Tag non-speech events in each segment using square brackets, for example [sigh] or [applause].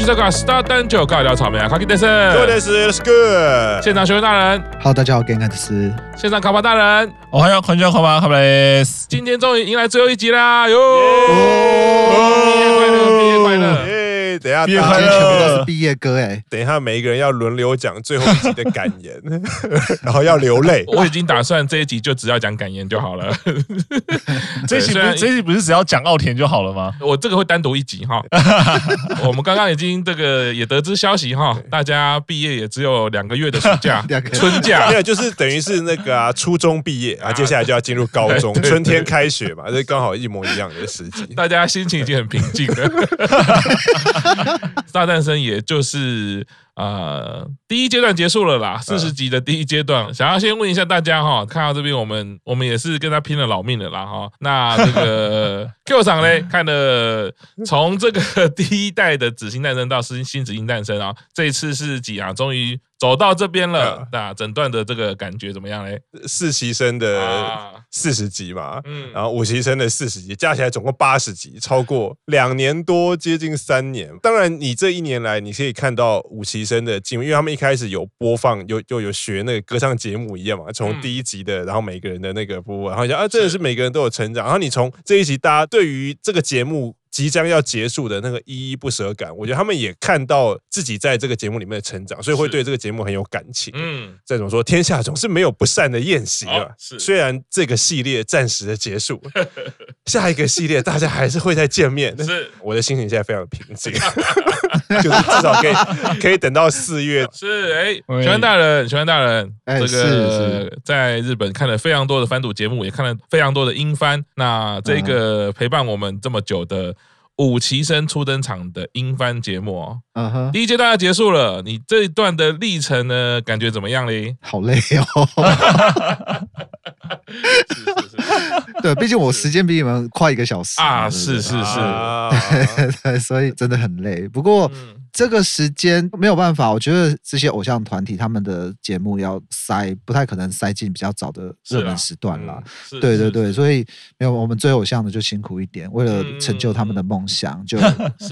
新欧剧这个 Star 单就尬聊草莓啊，卡基德森，Good is good。现场学员大人，Hello，大家好，我是甘德斯。现场卡巴大人，我还有空军卡巴卡巴雷斯。今天终于迎来最后一集啦，哟！等一下，今天全部都是毕业歌哎！等一下，每一个人要轮流讲最后一集的感言，[laughs] 然后要流泪。[laughs] 我已经打算这一集就只要讲感言就好了。[laughs] 这一集不是这一集不是只要讲奥田就好了吗？我这个会单独一集哈。我们刚刚已经这个也得知消息哈，大家毕业也只有两个月的暑假，春假没有，就是等于是那个啊，初中毕业啊，接下来就要进入高中，春天开学嘛，这刚好一模一样的时机。大家心情已经很平静了。大诞生也就是呃第一阶段结束了啦，四十集的第一阶段。想要先问一下大家哈，看到这边我们我们也是跟他拼了老命的啦哈。那这个 [laughs] Q 场嘞，看了从这个 [laughs] 第一代的紫星诞生到新新紫星诞生啊，这一次是几啊？终于。走到这边了，那整段的这个感觉怎么样嘞？四期生的四十集嘛，嗯，然后五期生的四十集，加起来总共八十集，超过两年多，接近三年。当然，你这一年来，你可以看到五期生的进步，因为他们一开始有播放，有就有学那个歌唱节目一样嘛，从第一集的，然后每个人的那个播，然后讲啊，真的是每个人都有成长。然后你从这一集，大家对于这个节目。即将要结束的那个依依不舍感，我觉得他们也看到自己在这个节目里面的成长，所以会对这个节目很有感情。嗯，再怎么说，天下总是没有不散的宴席啊。是，虽然这个系列暂时的结束，[laughs] 下一个系列大家还是会再见面。是，我的心情现在非常平静，[laughs] 就是至少可以 [laughs] 可以等到四月。是，哎，玄幻大人，玄幻大人，这个在日本看了非常多的翻赌节目，也看了非常多的英翻。那这个陪伴我们这么久的。五旗生初登场的英番节目哦，嗯哼，第一阶段要结束了，你这一段的历程呢，感觉怎么样嘞？好累哦，是是是，对，毕竟我时间比你们快一个小时啊，是是是，[laughs] 所以真的很累。不过。这个时间没有办法，我觉得这些偶像团体他们的节目要塞，不太可能塞进比较早的热门时段啦。对对对，所以没有我们追偶像的就辛苦一点，为了成就他们的梦想，[laughs] 就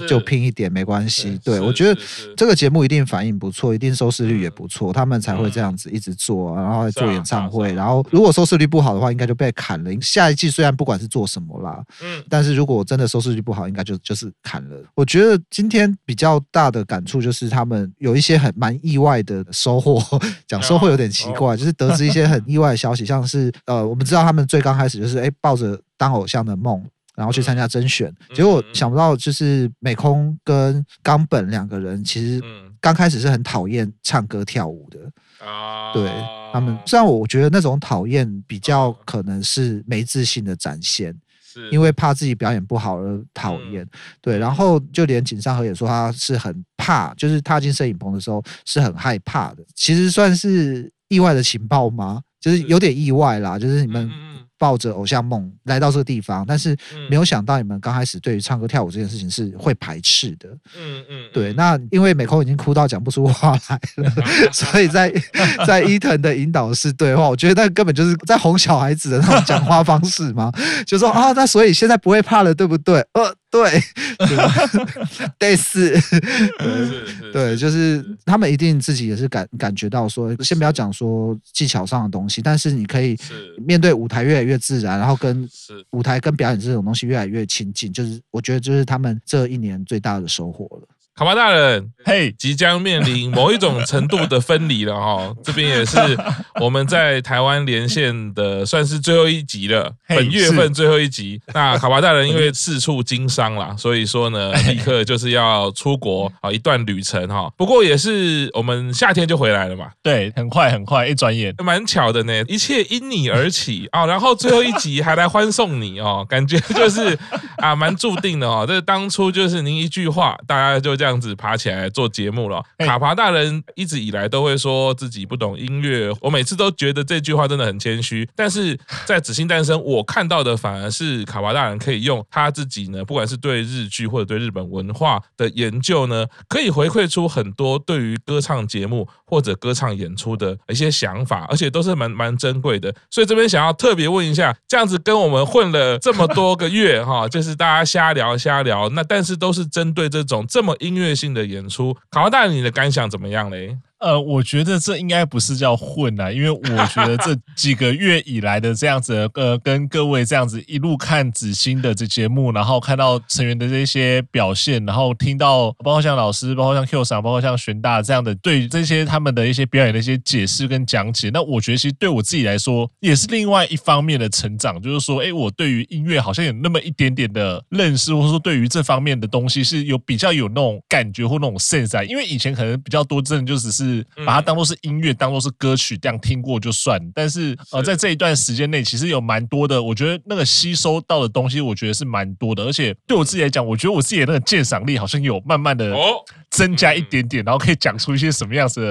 就拼一点没关系。对，我觉得这个节目一定反应不错，一定收视率也不错，他们才会这样子一直做，然后做演唱会。然后如果收视率不好的话，应该就被砍了。下一季虽然不管是做什么啦，嗯，但是如果真的收视率不好，应该就就是砍了。我觉得今天比较大的感触就是他们有一些很蛮意外的收获，[laughs] 讲收获有点奇怪，就是得知一些很意外的消息，像是呃，我们知道他们最刚开始就是哎抱着当偶像的梦，然后去参加甄选，结果想不到就是美空跟冈本两个人其实刚开始是很讨厌唱歌跳舞的。啊，对他们，虽然我觉得那种讨厌比较可能是没自信的展现。因为怕自己表演不好而讨厌，嗯、对，然后就连井上和也说他是很怕，就是踏进摄影棚的时候是很害怕的。其实算是意外的情报吗？就是有点意外啦，就是你们。抱着偶像梦来到这个地方，但是没有想到你们刚开始对于唱歌跳舞这件事情是会排斥的。嗯嗯，对。那因为美空已经哭到讲不出话来了，[laughs] 所以在在伊藤的引导式对话，我觉得那根本就是在哄小孩子的那种讲话方式嘛，就说啊，那所以现在不会怕了，对不对？呃。对，对，[laughs] 是，对，就是他们一定自己也是感感觉到说，先不要讲说技巧上的东西，但是你可以面对舞台越来越自然，然后跟舞台跟表演这种东西越来越亲近，就是我觉得就是他们这一年最大的收获了。卡巴大人，嘿，即将面临某一种程度的分离了哈。[laughs] 这边也是我们在台湾连线的，算是最后一集了，本月份最后一集。那卡巴大人因为四处经商啦，所以说呢，立刻就是要出国啊，一段旅程哈。不过也是我们夏天就回来了嘛，对，很快很快，一转眼，蛮巧的呢，一切因你而起啊。然后最后一集还来欢送你哦，感觉就是啊，蛮注定的哦。这当初就是您一句话，大家就这样。子爬起来做节目了。卡帕大人一直以来都会说自己不懂音乐，我每次都觉得这句话真的很谦虚。但是在紫星诞生，我看到的反而是卡帕大人可以用他自己呢，不管是对日剧或者对日本文化的研究呢，可以回馈出很多对于歌唱节目或者歌唱演出的一些想法，而且都是蛮蛮珍贵的。所以这边想要特别问一下，这样子跟我们混了这么多个月哈，就是是大家瞎聊瞎聊，那但是都是针对这种这么音乐性的演出，考大，你的感想怎么样嘞？呃，我觉得这应该不是叫混啊，因为我觉得这 [laughs] 几个月以来的这样子，呃，跟各位这样子一路看子欣的这节目，然后看到成员的这些表现，然后听到包括像老师，包括像 Q 赏，包括像玄大这样的对这些他们的一些表演的一些解释跟讲解，那我觉得其实对我自己来说也是另外一方面的成长，就是说，哎，我对于音乐好像有那么一点点的认识，或者说对于这方面的东西是有比较有那种感觉或那种 sense 啊，因为以前可能比较多真的就只是。把它当做是音乐，当做是歌曲这样听过就算。但是呃，在这一段时间内，其实有蛮多的，我觉得那个吸收到的东西，我觉得是蛮多的。而且对我自己来讲，我觉得我自己的那个鉴赏力好像有慢慢的增加一点点，然后可以讲出一些什么样子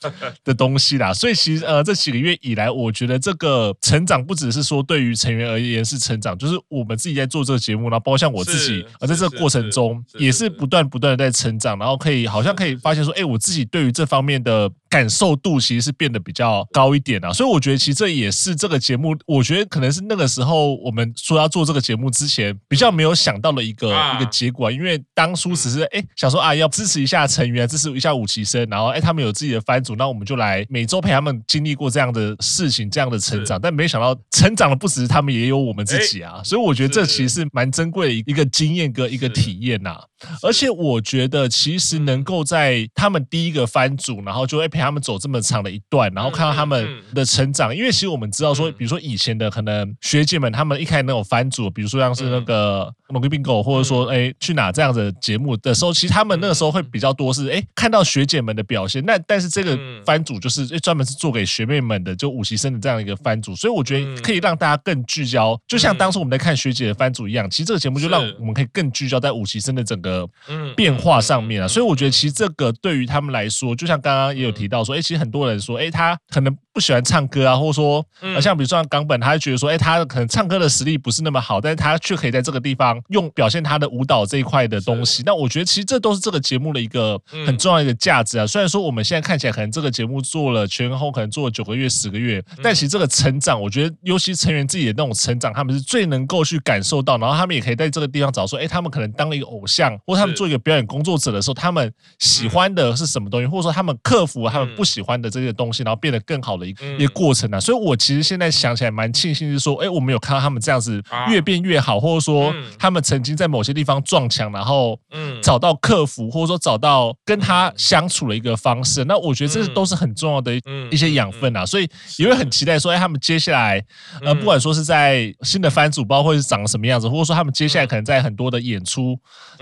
的 [laughs] 的东西啦。所以其实呃，这几个月以来，我觉得这个成长不只是说对于成员而言是成长，就是我们自己在做这个节目，然后包括像我自己，而在这个过程中也是不断不断的在成长，然后可以好像可以发现说，哎，我自己对于这方面的。感受度其实是变得比较高一点啊，所以我觉得其实这也是这个节目，我觉得可能是那个时候我们说要做这个节目之前比较没有想到的一个一个结果，因为当初只是哎想说啊要支持一下成员，支持一下五期生，然后哎他们有自己的番组，那我们就来每周陪他们经历过这样的事情，这样的成长，但没想到成长的不只是他们，也有我们自己啊，所以我觉得这其实是蛮珍贵的一个经验跟一个体验呐，而且我觉得其实能够在他们第一个番组，然后就会陪他们走这么长的一段，然后看到他们的成长。因为其实我们知道说，比如说以前的可能学姐们，他们一开始那种番组，比如说像是那个《农民病狗》，或者说哎去哪这样的节目的时候，其实他们那个时候会比较多是哎看到学姐们的表现。那但是这个番组就是专门是做给学妹们的，就五期生的这样一个番组，所以我觉得可以让大家更聚焦，就像当初我们在看学姐的番组一样。其实这个节目就让我们可以更聚焦在五期生的整个变化上面啊。所以我觉得其实这个对于他们来说，就像刚刚也有提到说，哎。其实很多人说，哎，他可能不喜欢唱歌啊，或者说，嗯像比如说像冈本，他就觉得说，哎，他可能唱歌的实力不是那么好，但是他却可以在这个地方用表现他的舞蹈这一块的东西。那我觉得其实这都是这个节目的一个很重要的一个价值啊。虽然说我们现在看起来可能这个节目做了前后可能做了九个月、十个月，但其实这个成长，我觉得尤其成员自己的那种成长，他们是最能够去感受到，然后他们也可以在这个地方找说，哎，他们可能当了一个偶像，或者他们做一个表演工作者的时候，他们喜欢的是什么东西，或者说他们克服他们不。喜欢的这些东西，然后变得更好的一个一个过程啊，所以我其实现在想起来蛮庆幸，是说，哎，我们有看到他们这样子越变越好，或者说他们曾经在某些地方撞墙，然后嗯。找到克服，或者说找到跟他相处的一个方式。那我觉得这都是很重要的一些养分啊，所以也会很。期待说，哎，他们接下来呃，不管说是在新的番组包，或者是长什么样子，或者说他们接下来可能在很多的演出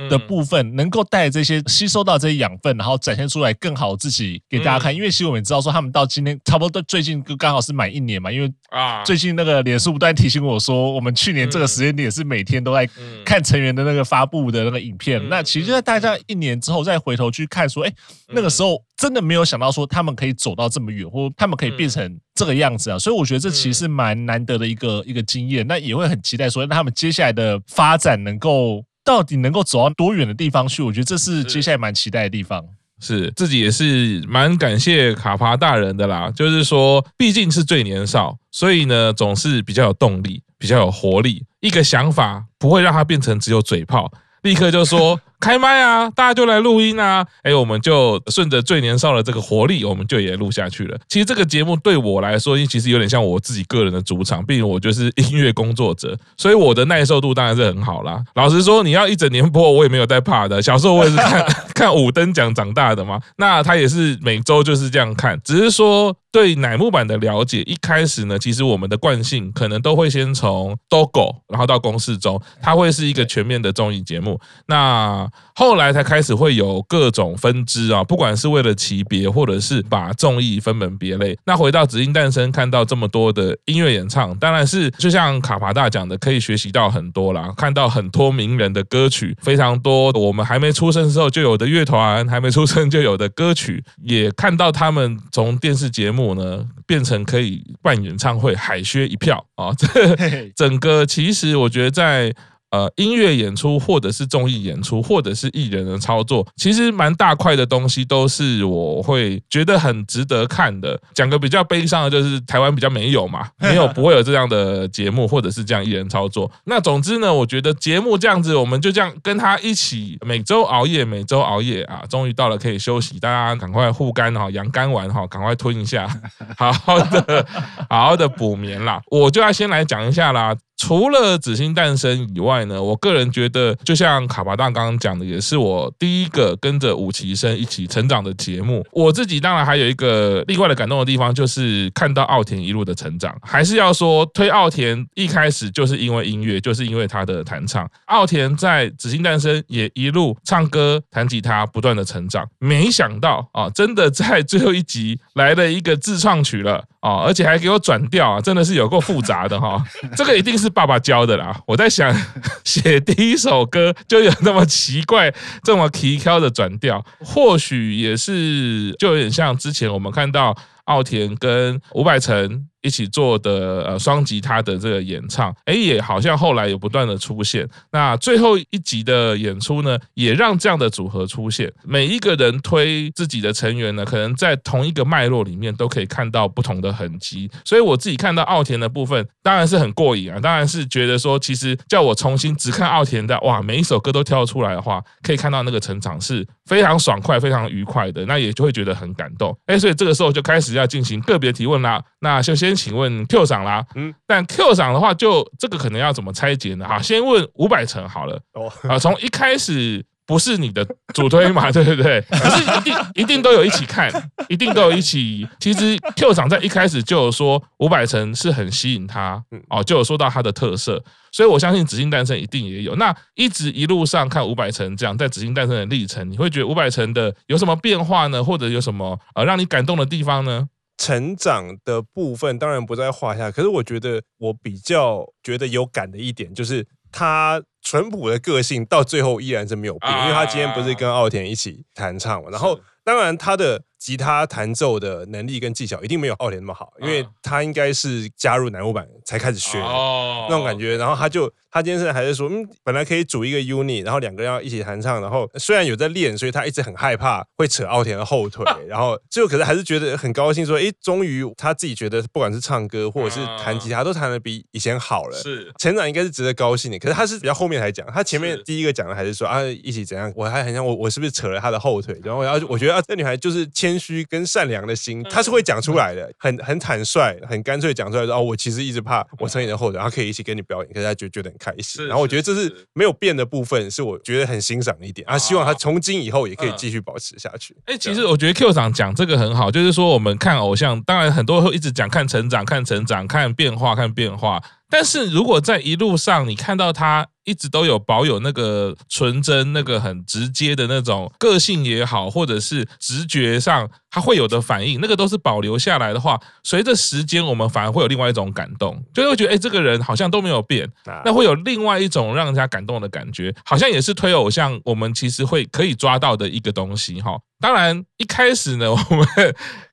的部分，能够带这些吸收到这些养分，然后展现出来更好自己给大家看，因为其实。我们知道说他们到今天差不多最近刚好是满一年嘛，因为啊，最近那个脸书不断提醒我说，我们去年这个时间点是每天都在看成员的那个发布的那个影片。那其实大家一年之后再回头去看说，哎，那个时候真的没有想到说他们可以走到这么远，或他们可以变成这个样子啊。所以我觉得这其实是蛮难得的一个一个经验。那也会很期待说，那他们接下来的发展能够到底能够走到多远的地方去？我觉得这是接下来蛮期待的地方。是自己也是蛮感谢卡帕大人的啦，就是说毕竟是最年少，所以呢总是比较有动力，比较有活力，一个想法不会让他变成只有嘴炮，立刻就说。开麦啊，大家就来录音啊！哎，我们就顺着最年少的这个活力，我们就也录下去了。其实这个节目对我来说，其实有点像我自己个人的主场，毕竟我就是音乐工作者，所以我的耐受度当然是很好啦。老实说，你要一整年播，我也没有在怕的。小时候我也是看 [laughs] 看五等奖长大的嘛，那他也是每周就是这样看，只是说对乃木坂的了解，一开始呢，其实我们的惯性可能都会先从 DOGO，然后到公式中，它会是一个全面的综艺节目。那后来才开始会有各种分支啊，不管是为了级别，或者是把综艺分门别类。那回到《紫音诞生》，看到这么多的音乐演唱，当然是就像卡帕大讲的，可以学习到很多啦。看到很多名人的歌曲，非常多我们还没出生时候就有的乐团，还没出生就有的歌曲，也看到他们从电视节目呢变成可以办演唱会，海削一票啊！这整个其实我觉得在。呃音乐演出，或者是综艺演出，或者是艺人的操作，其实蛮大块的东西都是我会觉得很值得看的。讲个比较悲伤的，就是台湾比较没有嘛，[laughs] 没有不会有这样的节目，或者是这样艺人操作。那总之呢，我觉得节目这样子，我们就这样跟他一起每周熬夜，每周熬夜啊，终于到了可以休息，大家赶快护肝哈，养肝丸哈，赶快吞一下，好好的好好的补眠啦。我就要先来讲一下啦。除了《紫星诞生》以外呢，我个人觉得，就像卡巴大刚刚讲的，也是我第一个跟着五期生一起成长的节目。我自己当然还有一个另外的感动的地方，就是看到奥田一路的成长。还是要说，推奥田一开始就是因为音乐，就是因为他的弹唱。奥田在《紫星诞生》也一路唱歌、弹吉他，不断的成长。没想到啊，真的在最后一集来了一个自创曲了啊，而且还给我转调啊，真的是有够复杂的哈。[laughs] 这个一定是。是爸爸教的啦，我在想 [laughs] 写第一首歌就有那么奇怪、这么奇挑的转调，或许也是就有点像之前我们看到奥田跟伍佰成。一起做的呃双吉他的这个演唱，哎，也好像后来有不断的出现。那最后一集的演出呢，也让这样的组合出现。每一个人推自己的成员呢，可能在同一个脉络里面都可以看到不同的痕迹。所以我自己看到奥田的部分，当然是很过瘾啊，当然是觉得说，其实叫我重新只看奥田的，哇，每一首歌都跳出来的话，可以看到那个成长是非常爽快、非常愉快的，那也就会觉得很感动。哎，所以这个时候就开始要进行个别提问啦。那就先。请问 Q 赏啦，嗯，但 Q 赏的话，就这个可能要怎么拆解呢？哈，先问五百层好了，哦，啊，从一开始不是你的主推嘛，[laughs] 对不对？可是一定一定都有一起看，一定都有一起。其实 Q 赏在一开始就有说伍佰成是很吸引他，哦，就有说到他的特色，所以我相信《紫金诞生》一定也有。那一直一路上看伍佰成这样在《紫金诞生》的历程，你会觉得伍佰成的有什么变化呢？或者有什么呃让你感动的地方呢？成长的部分当然不在话下，可是我觉得我比较觉得有感的一点就是他淳朴的个性到最后依然是没有变，因为他今天不是跟奥田一起弹唱嘛，然后当然他的吉他弹奏的能力跟技巧一定没有奥田那么好，因为他应该是加入乃木坂才开始学那种感觉，然后他就。他今天是还是说，嗯，本来可以组一个 unit，然后两个人要一起弹唱，然后虽然有在练，所以他一直很害怕会扯奥田的后腿，[laughs] 然后最后可是还是觉得很高兴，说，哎，终于他自己觉得不管是唱歌或者是弹吉他都弹的比以前好了，是成长应该是值得高兴的。可是他是比较后面才讲，他前面第一个讲的还是说啊，一起怎样，我还很想我我是不是扯了他的后腿，然后然后我觉得啊，这女孩就是谦虚跟善良的心，他是会讲出来的，很很坦率，很干脆讲出来说，哦，我其实一直怕我成你的后腿，然后可以一起跟你表演，可是他就觉得很开心，然后我觉得。这是没有变的部分，是我觉得很欣赏的一点啊！希望他从今以后也可以继续保持下去。哎，其实我觉得 Q 长讲这个很好，就是说我们看偶像，当然很多会一直讲看成长、看成长、看变化、看变化。但是如果在一路上你看到他一直都有保有那个纯真、那个很直接的那种个性也好，或者是直觉上他会有的反应，那个都是保留下来的话，随着时间我们反而会有另外一种感动，就会觉得哎，这个人好像都没有变，那会有另外一种让人家感动的感觉，好像也是推偶像我们其实会可以抓到的一个东西哈。当然一开始呢，我们。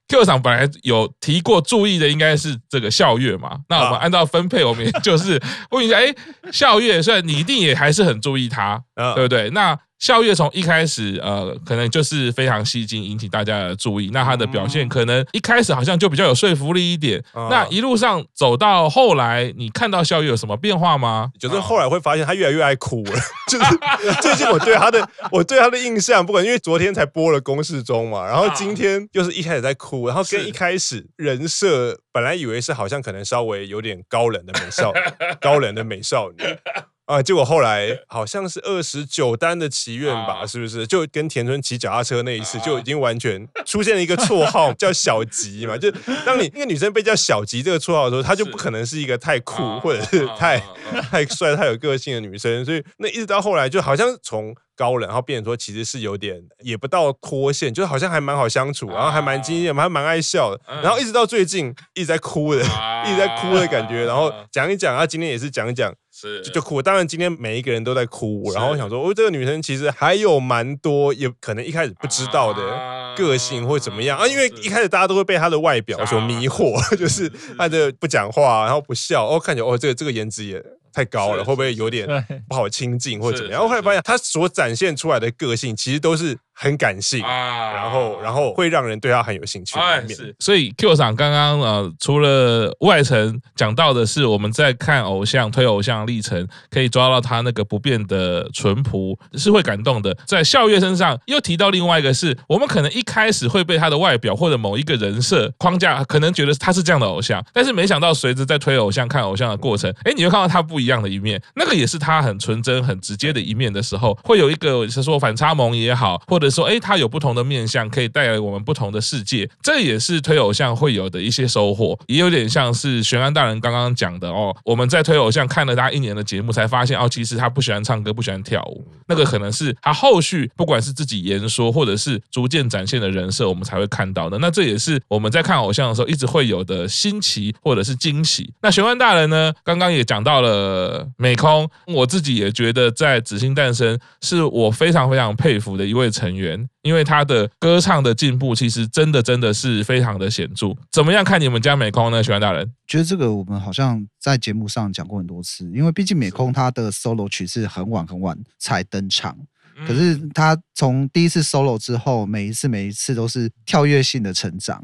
Q 场本来有提过注意的应该是这个校乐嘛，那我们按照分配，我们也就是问一下，哎，校乐，虽然你一定也还是很注意他，[laughs] 对不对？那。咲乐从一开始，呃，可能就是非常吸睛，引起大家的注意。那他的表现可能一开始好像就比较有说服力一点。那一路上走到后来，你看到笑月有什么变化吗？就是后来会发现他越来越爱哭了。[laughs] 就是最近我对他的，我对他的印象，不管因为昨天才播了公式中嘛，然后今天又是一开始在哭，然后跟一开始人设本来以为是好像可能稍微有点高冷的美少，[laughs] 高冷的美少女。啊！结果后来好像是二十九单的祈愿吧，是不是？就跟田村骑脚踏车那一次，就已经完全出现了一个绰号 [laughs] 叫小吉嘛。就当你那个女生被叫小吉这个绰号的时候，她就不可能是一个太酷或者是太太帅、太有个性的女生。所以那一直到后来，就好像从高冷，然后变成说其实是有点也不到脱线，就好像还蛮好相处，然后还蛮惊艳，还蛮爱笑的。然后一直到最近一直在哭的，一直在哭的感觉。然后讲一讲啊，今天也是讲一讲。是就就哭，当然今天每一个人都在哭，然后我想说，哦，这个女生其实还有蛮多，也可能一开始不知道的个性或怎么样啊，因为一开始大家都会被她的外表所迷惑，[laughs] 就是她的不讲话，然后不笑，哦，看起来哦，这个这个颜值也太高了，会不会有点不好亲近或者怎么样？然后后来发现他所展现出来的个性，其实都是。很感性啊，然后然后会让人对他很有兴趣。哎，是，所以 Q 厂刚刚呃，除了外层讲到的是我们在看偶像推偶像历程，可以抓到他那个不变的淳朴，是会感动的。在笑月身上又提到另外一个是，我们可能一开始会被他的外表或者某一个人设框架，可能觉得他是这样的偶像，但是没想到随着在推偶像看偶像的过程，哎，你会看到他不一样的一面，那个也是他很纯真、很直接的一面的时候，会有一个是说反差萌也好，或者者说哎，他有不同的面相，可以带来我们不同的世界，这也是推偶像会有的一些收获，也有点像是玄安大人刚刚讲的哦。我们在推偶像看了他一年的节目，才发现哦，其实他不喜欢唱歌，不喜欢跳舞，那个可能是他后续不管是自己言说，或者是逐渐展现的人设，我们才会看到的。那这也是我们在看偶像的时候一直会有的新奇或者是惊喜。那玄安大人呢，刚刚也讲到了美空，我自己也觉得在紫星诞生是我非常非常佩服的一位成员。因为他的歌唱的进步，其实真的真的是非常的显著。怎么样看你们家美空呢？玄安大人觉得这个我们好像在节目上讲过很多次，因为毕竟美空他的 solo 曲是很晚很晚才登场，可是他从第一次 solo 之后，每一次每一次都是跳跃性的成长。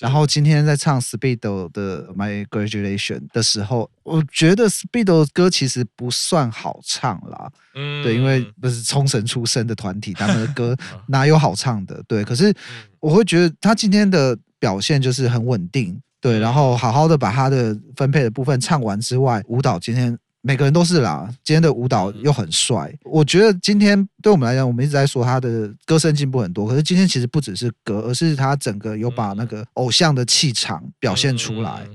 然后今天在唱 Speedo 的 My Graduation 的时候，我觉得 Speedo 的歌其实不算好唱啦。嗯，对，因为不是冲绳出身的团体，他们的歌 [laughs] 哪有好唱的？对，可是我会觉得他今天的表现就是很稳定，对，然后好好的把他的分配的部分唱完之外，舞蹈今天。每个人都是啦，今天的舞蹈又很帅。我觉得今天对我们来讲，我们一直在说他的歌声进步很多，可是今天其实不只是歌，而是他整个有把那个偶像的气场表现出来。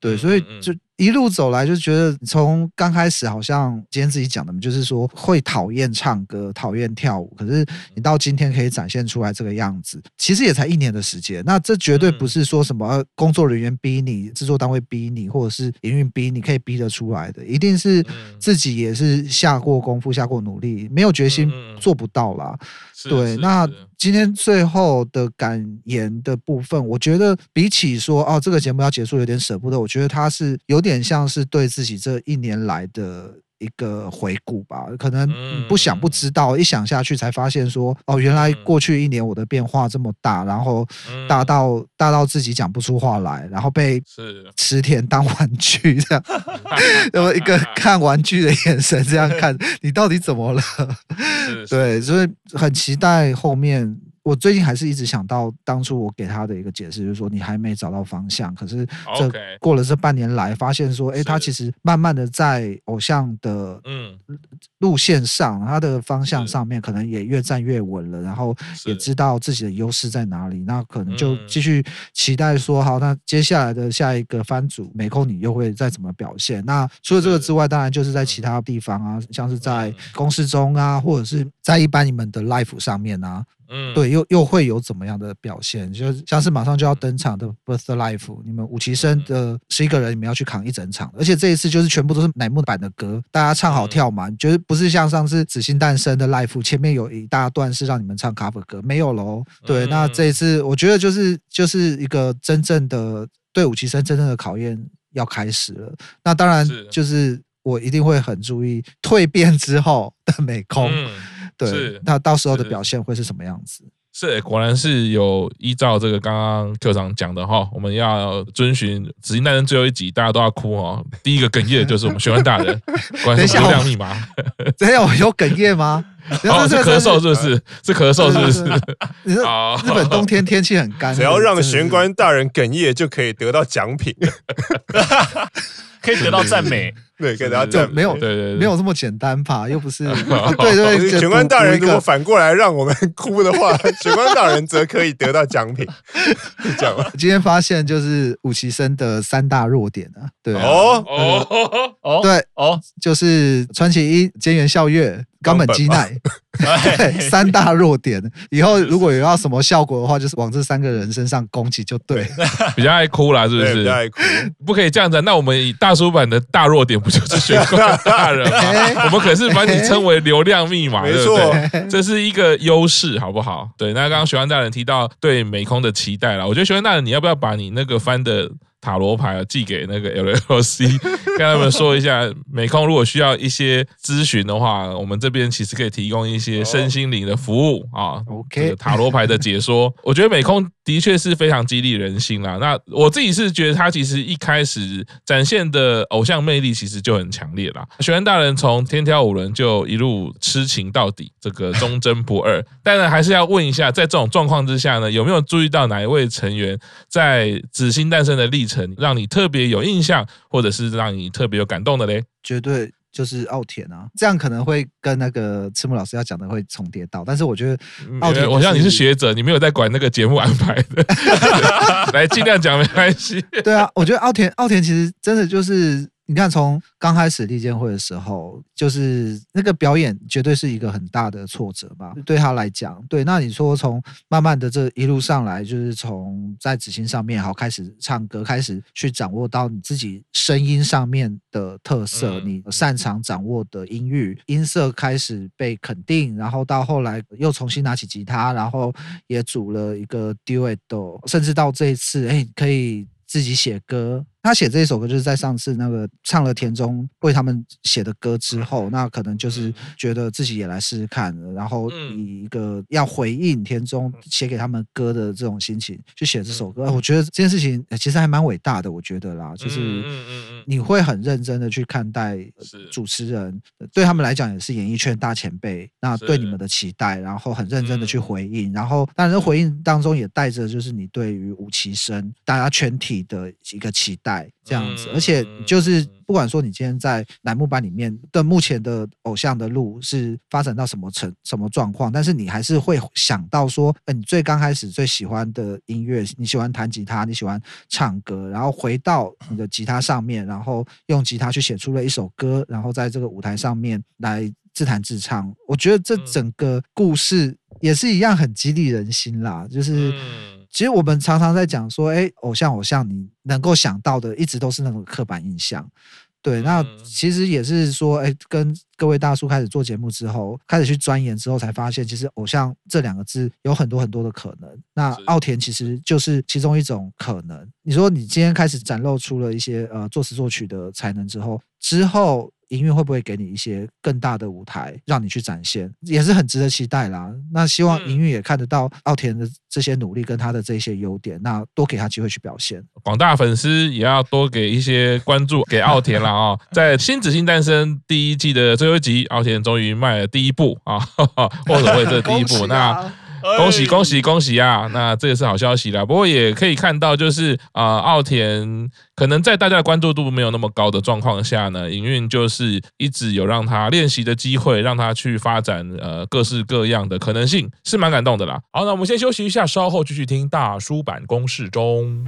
对，所以就。一路走来就觉得，从刚开始好像今天自己讲的嘛，就是说会讨厌唱歌、讨厌跳舞，可是你到今天可以展现出来这个样子，其实也才一年的时间。那这绝对不是说什么工作人员逼你、制作单位逼你，或者是营运逼你，可以逼得出来的，一定是自己也是下过功夫、下过努力，没有决心做不到啦。对，那今天最后的感言的部分，我觉得比起说哦这个节目要结束有点舍不得，我觉得他是有点。有点像是对自己这一年来的一个回顾吧，可能不想不知道，一想下去才发现说，哦，原来过去一年我的变化这么大，然后大到大到自己讲不出话来，然后被池田当玩具这样，那么一个 [laughs] 看玩具的眼神这样看，你到底怎么了？对，所以很期待后面。我最近还是一直想到当初我给他的一个解释，就是说你还没找到方向。可是这过了这半年来，发现说，哎，他其实慢慢的在偶像的嗯路线上，他的方向上面可能也越站越稳了，然后也知道自己的优势在哪里。那可能就继续期待说，好，那接下来的下一个番组美空你又会再怎么表现？那除了这个之外，当然就是在其他地方啊，像是在公司中啊，或者是在一般你们的 life 上面啊。嗯，对，又又会有怎么样的表现？就像是马上就要登场的《Birth Life》，你们五期生的十一个人，你们要去扛一整场，而且这一次就是全部都是乃木坂的歌，大家唱好跳嘛，就是不是像上次紫星诞生的《Life》前面有一大段是让你们唱 cover 歌，没有喽。对，那这一次我觉得就是就是一个真正的对五期生真正的考验要开始了。那当然就是我一定会很注意蜕变之后的美空。对，那到时候的表现会是什么样子？是，是果然是有依照这个刚刚 Q 长讲的哈，我们要遵循《紫金诞生》最后一集，大家都要哭哦。[laughs] 第一个哽咽的就是我们玄安大人，[laughs] 关于流量密码。[laughs] 等一下，我有哽咽吗？哦，是咳嗽是不是？是咳嗽是不是？你说日本冬天天气很干，只要让玄关大人哽咽就可以得到奖品。可以得到赞美，对，给大家讲，没有，对对，没有这么简单吧？又不是，[laughs] 对对，玄关大人如果反过来让我们哭的话，玄关大人则可以得到奖品。讲完。[laughs] 今天发现就是武其生的三大弱点啊，对，哦哦哦，对哦，就是川崎一、菅原孝月。冈本基奈，[laughs] 对，三大弱点。以后如果有要什么效果的话，就是往这三个人身上攻击就对。比较爱哭啦，是不是？比较爱哭，不可以这样子。那我们以大叔版的大弱点，不就是玄关大人吗？[laughs] 我们可是把你称为流量密码，没错，这是一个优势，好不好？对。那刚刚玄关大人提到对美空的期待了，我觉得玄关大人，你要不要把你那个翻的塔罗牌寄给那个 LLC，[laughs] 跟他们说一下，美空如果需要一些咨询的话，我们这边其实可以提供一些身心灵的服务啊。OK，塔罗牌的解说，[laughs] 我觉得美空的确是非常激励人心啦。那我自己是觉得他其实一开始展现的偶像魅力其实就很强烈啦。玄恩大人从天挑五轮就一路痴情到底，这个忠贞不二。[laughs] 当然还是要问一下，在这种状况之下呢，有没有注意到哪一位成员在紫星诞生的历程让你特别有印象，或者是让你特别有感动的嘞？绝对就是奥田啊！这样可能会跟那个赤木老师要讲的会重叠到，但是我觉得奥田，我像你是学者，你没有在管那个节目安排的，[laughs] 来尽量讲没关系。对啊，我觉得奥田奥田其实真的就是。你看，从刚开始立见会的时候，就是那个表演绝对是一个很大的挫折吧，对他来讲。对，那你说从慢慢的这一路上来，就是从在紫星上面好开始唱歌，开始去掌握到你自己声音上面的特色，你擅长掌握的音域音色开始被肯定，然后到后来又重新拿起吉他，然后也组了一个 duet，甚至到这一次，哎，可以自己写歌。他写这一首歌，就是在上次那个唱了田中为他们写的歌之后，那可能就是觉得自己也来试试看，然后以一个要回应田中写给他们歌的这种心情去写这首歌。我觉得这件事情其实还蛮伟大的，我觉得啦，就是你会很认真的去看待主持人，对他们来讲也是演艺圈大前辈，那对你们的期待，然后很认真的去回应，然后当然回应当中也带着就是你对于吴奇生大家全体的一个期待。这样子，而且就是不管说你今天在栏目班里面的目前的偶像的路是发展到什么程什么状况，但是你还是会想到说，呃，你最刚开始最喜欢的音乐，你喜欢弹吉他，你喜欢唱歌，然后回到你的吉他上面，然后用吉他去写出了一首歌，然后在这个舞台上面来自弹自唱。我觉得这整个故事也是一样很激励人心啦，就是。其实我们常常在讲说，哎，偶像偶像，你能够想到的一直都是那种刻板印象，对。那其实也是说，哎，跟各位大叔开始做节目之后，开始去钻研之后，才发现其实偶像这两个字有很多很多的可能。那奥田其实就是其中一种可能。你说你今天开始展露出了一些呃作词作曲的才能之后，之后。营运会不会给你一些更大的舞台，让你去展现，也是很值得期待啦。那希望营运也看得到奥田的这些努力跟他的这些优点，那多给他机会去表现。广大粉丝也要多给一些关注给奥田了啊！在《新子星诞生》第一季的最后一集，奥田终于迈了第一步啊，[laughs] 或者会这第一步那。恭喜恭喜恭喜啊！那这也是好消息啦。不过也可以看到，就是啊，奥田可能在大家的关注度没有那么高的状况下呢，营运就是一直有让他练习的机会，让他去发展呃各式各样的可能性，是蛮感动的啦。好，那我们先休息一下，稍后继续听大叔坂工事中。